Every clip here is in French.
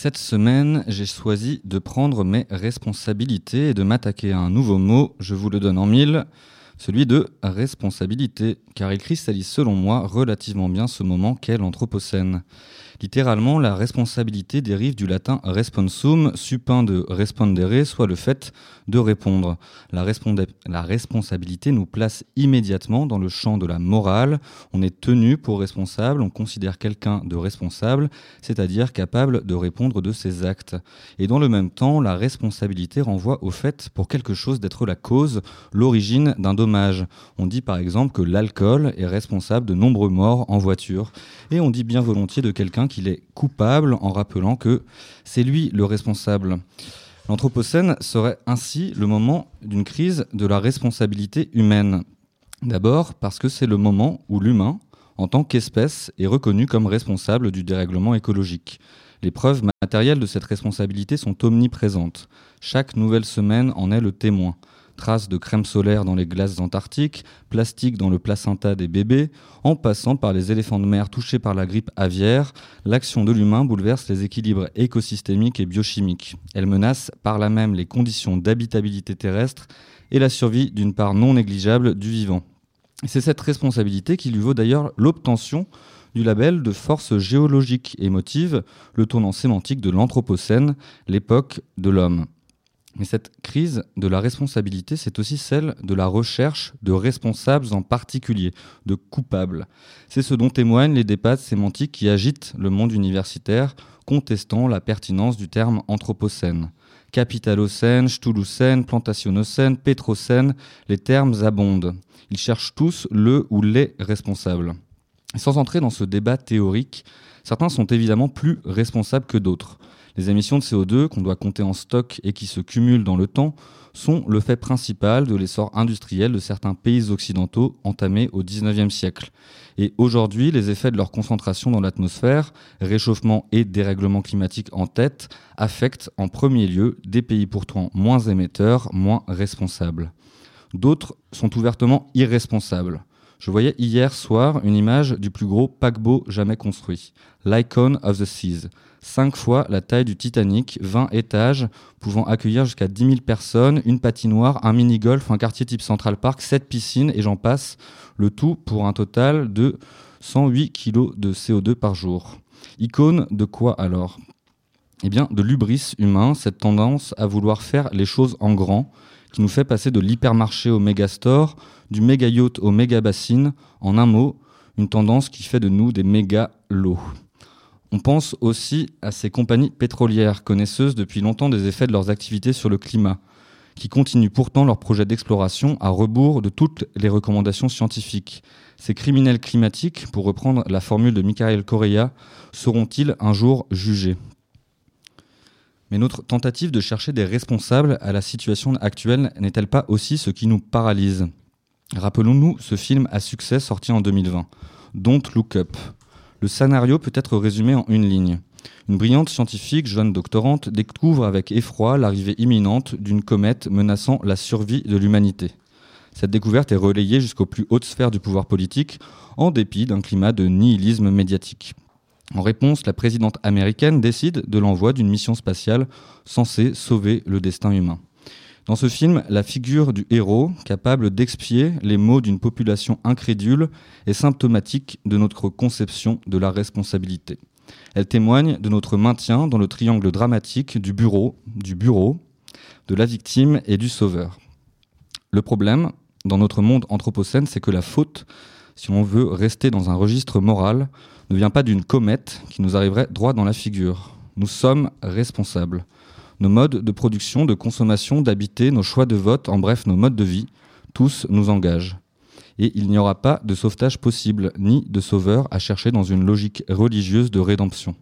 Cette semaine, j'ai choisi de prendre mes responsabilités et de m'attaquer à un nouveau mot, je vous le donne en mille, celui de responsabilité, car il cristallise selon moi relativement bien ce moment qu'est l'Anthropocène. Littéralement, la responsabilité dérive du latin responsum, supin de respondere, soit le fait de répondre. La, la, responsabilité nous place immédiatement dans le champ de la morale. On est tenu pour responsable, on considère quelqu'un de responsable, c'est-à-dire capable de répondre de ses actes. Et dans le même temps, la responsabilité renvoie au fait pour quelque chose d'être la cause, l'origine d'un dommage. On dit par exemple que l'alcool est responsable de nombreux morts en voiture. Et on dit bien volontiers de quelqu'un qu'il est coupable en rappelant que c'est lui le responsable. L'Anthropocène serait ainsi le moment d'une crise de la responsabilité humaine. D'abord parce que c'est le moment où l'humain, en tant qu'espèce, est reconnu comme responsable du dérèglement écologique. Les preuves matérielles de cette responsabilité sont omniprésentes. Chaque nouvelle semaine en est le témoin traces de crème solaire dans les glaces antarctiques, plastique dans le placenta des bébés, en passant par les éléphants de mer touchés par la grippe aviaire, l'action de l'humain bouleverse les équilibres écosystémiques et biochimiques. Elle menace par là même les conditions d'habitabilité terrestre et la survie d'une part non négligeable du vivant. C'est cette responsabilité qui lui vaut d'ailleurs l'obtention du label de force géologique et motive le tournant sémantique de l'Anthropocène, l'époque de l'homme. Mais cette crise de la responsabilité, c'est aussi celle de la recherche de responsables en particulier, de coupables. C'est ce dont témoignent les débats sémantiques qui agitent le monde universitaire, contestant la pertinence du terme anthropocène. Capitalocène, Stulocène, Plantationocène, Pétrocène, les termes abondent. Ils cherchent tous le ou les responsables. sans entrer dans ce débat théorique, certains sont évidemment plus responsables que d'autres. Les émissions de CO2 qu'on doit compter en stock et qui se cumulent dans le temps sont le fait principal de l'essor industriel de certains pays occidentaux entamés au XIXe siècle. Et aujourd'hui, les effets de leur concentration dans l'atmosphère, réchauffement et dérèglement climatique en tête, affectent en premier lieu des pays pourtant moins émetteurs, moins responsables. D'autres sont ouvertement irresponsables. Je voyais hier soir une image du plus gros paquebot jamais construit, l'Icon of the Seas. Cinq fois la taille du Titanic, 20 étages, pouvant accueillir jusqu'à 10 000 personnes, une patinoire, un mini-golf, un quartier type Central Park, 7 piscines et j'en passe, le tout pour un total de 108 kg de CO2 par jour. Icône de quoi alors? Eh bien, de l'ubris humain, cette tendance à vouloir faire les choses en grand, qui nous fait passer de l'hypermarché au méga-store, du méga-yacht au méga-bassine, en un mot, une tendance qui fait de nous des méga-lots. On pense aussi à ces compagnies pétrolières, connaisseuses depuis longtemps des effets de leurs activités sur le climat, qui continuent pourtant leurs projets d'exploration à rebours de toutes les recommandations scientifiques. Ces criminels climatiques, pour reprendre la formule de Michael Correa, seront-ils un jour jugés? Mais notre tentative de chercher des responsables à la situation actuelle n'est-elle pas aussi ce qui nous paralyse? Rappelons-nous ce film à succès sorti en 2020, Don't Look Up. Le scénario peut être résumé en une ligne. Une brillante scientifique, jeune doctorante, découvre avec effroi l'arrivée imminente d'une comète menaçant la survie de l'humanité. Cette découverte est relayée jusqu'aux plus hautes sphères du pouvoir politique, en dépit d'un climat de nihilisme médiatique. En réponse, la présidente américaine décide de l'envoi d'une mission spatiale censée sauver le destin humain. Dans ce film, la figure du héros, capable d'expier les maux d'une population incrédule, est symptomatique de notre conception de la responsabilité. Elle témoigne de notre maintien dans le triangle dramatique du bureau, du bureau, de la victime et du sauveur. Le problème, dans notre monde anthropocène, c'est que la faute, si on veut rester dans un registre moral, ne vient pas d'une comète qui nous arriverait droit dans la figure. Nous sommes responsables. Nos modes de production, de consommation, d'habiter, nos choix de vote, en bref nos modes de vie, tous nous engagent. Et il n'y aura pas de sauvetage possible, ni de sauveur à chercher dans une logique religieuse de rédemption.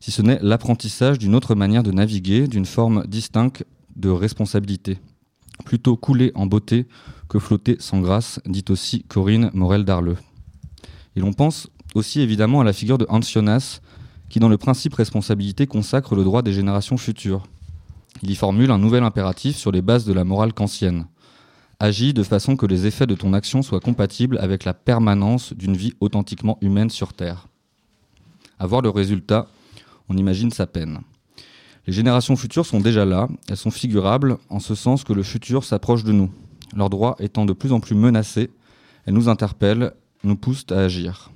Si ce n'est l'apprentissage d'une autre manière de naviguer, d'une forme distincte de responsabilité. Plutôt couler en beauté que flotter sans grâce, dit aussi Corinne Morel d'Arleux. Et l'on pense aussi évidemment à la figure de Hans Jonas, qui dans le principe responsabilité consacre le droit des générations futures. Il y formule un nouvel impératif sur les bases de la morale kantienne. Agis de façon que les effets de ton action soient compatibles avec la permanence d'une vie authentiquement humaine sur Terre. À voir le résultat, on imagine sa peine. Les générations futures sont déjà là, elles sont figurables en ce sens que le futur s'approche de nous. Leurs droits étant de plus en plus menacés, elles nous interpellent, nous poussent à agir.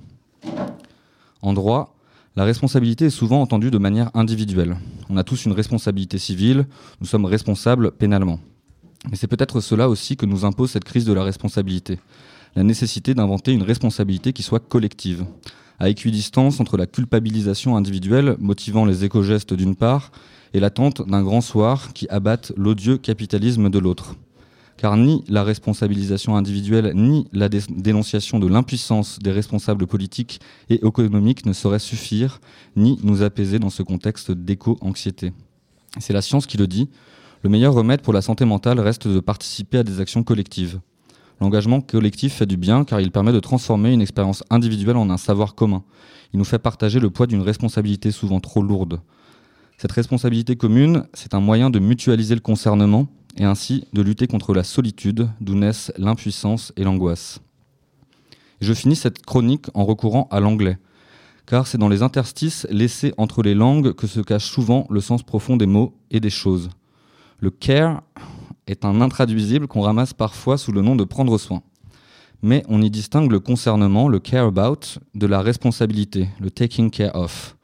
En droit, la responsabilité est souvent entendue de manière individuelle. On a tous une responsabilité civile, nous sommes responsables pénalement. Mais c'est peut-être cela aussi que nous impose cette crise de la responsabilité, la nécessité d'inventer une responsabilité qui soit collective, à équidistance entre la culpabilisation individuelle motivant les éco-gestes d'une part et l'attente d'un grand soir qui abatte l'odieux capitalisme de l'autre. Car ni la responsabilisation individuelle ni la dénonciation de l'impuissance des responsables politiques et économiques ne sauraient suffire, ni nous apaiser dans ce contexte d'éco-anxiété. C'est la science qui le dit, le meilleur remède pour la santé mentale reste de participer à des actions collectives. L'engagement collectif fait du bien car il permet de transformer une expérience individuelle en un savoir commun. Il nous fait partager le poids d'une responsabilité souvent trop lourde. Cette responsabilité commune, c'est un moyen de mutualiser le concernement et ainsi de lutter contre la solitude d'où naissent l'impuissance et l'angoisse. Je finis cette chronique en recourant à l'anglais, car c'est dans les interstices laissés entre les langues que se cache souvent le sens profond des mots et des choses. Le care est un intraduisible qu'on ramasse parfois sous le nom de prendre soin. Mais on y distingue le concernement, le care about, de la responsabilité, le taking care of.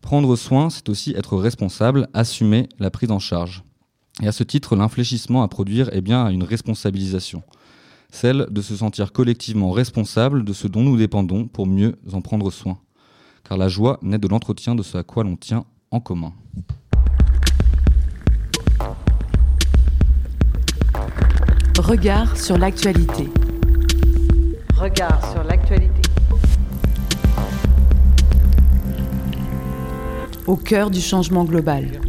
Prendre soin, c'est aussi être responsable, assumer la prise en charge. Et à ce titre, l'infléchissement à produire est bien une responsabilisation, celle de se sentir collectivement responsable de ce dont nous dépendons pour mieux en prendre soin. Car la joie naît de l'entretien de ce à quoi l'on tient en commun. Regard sur l'actualité. Regard sur l'actualité. au cœur du changement global.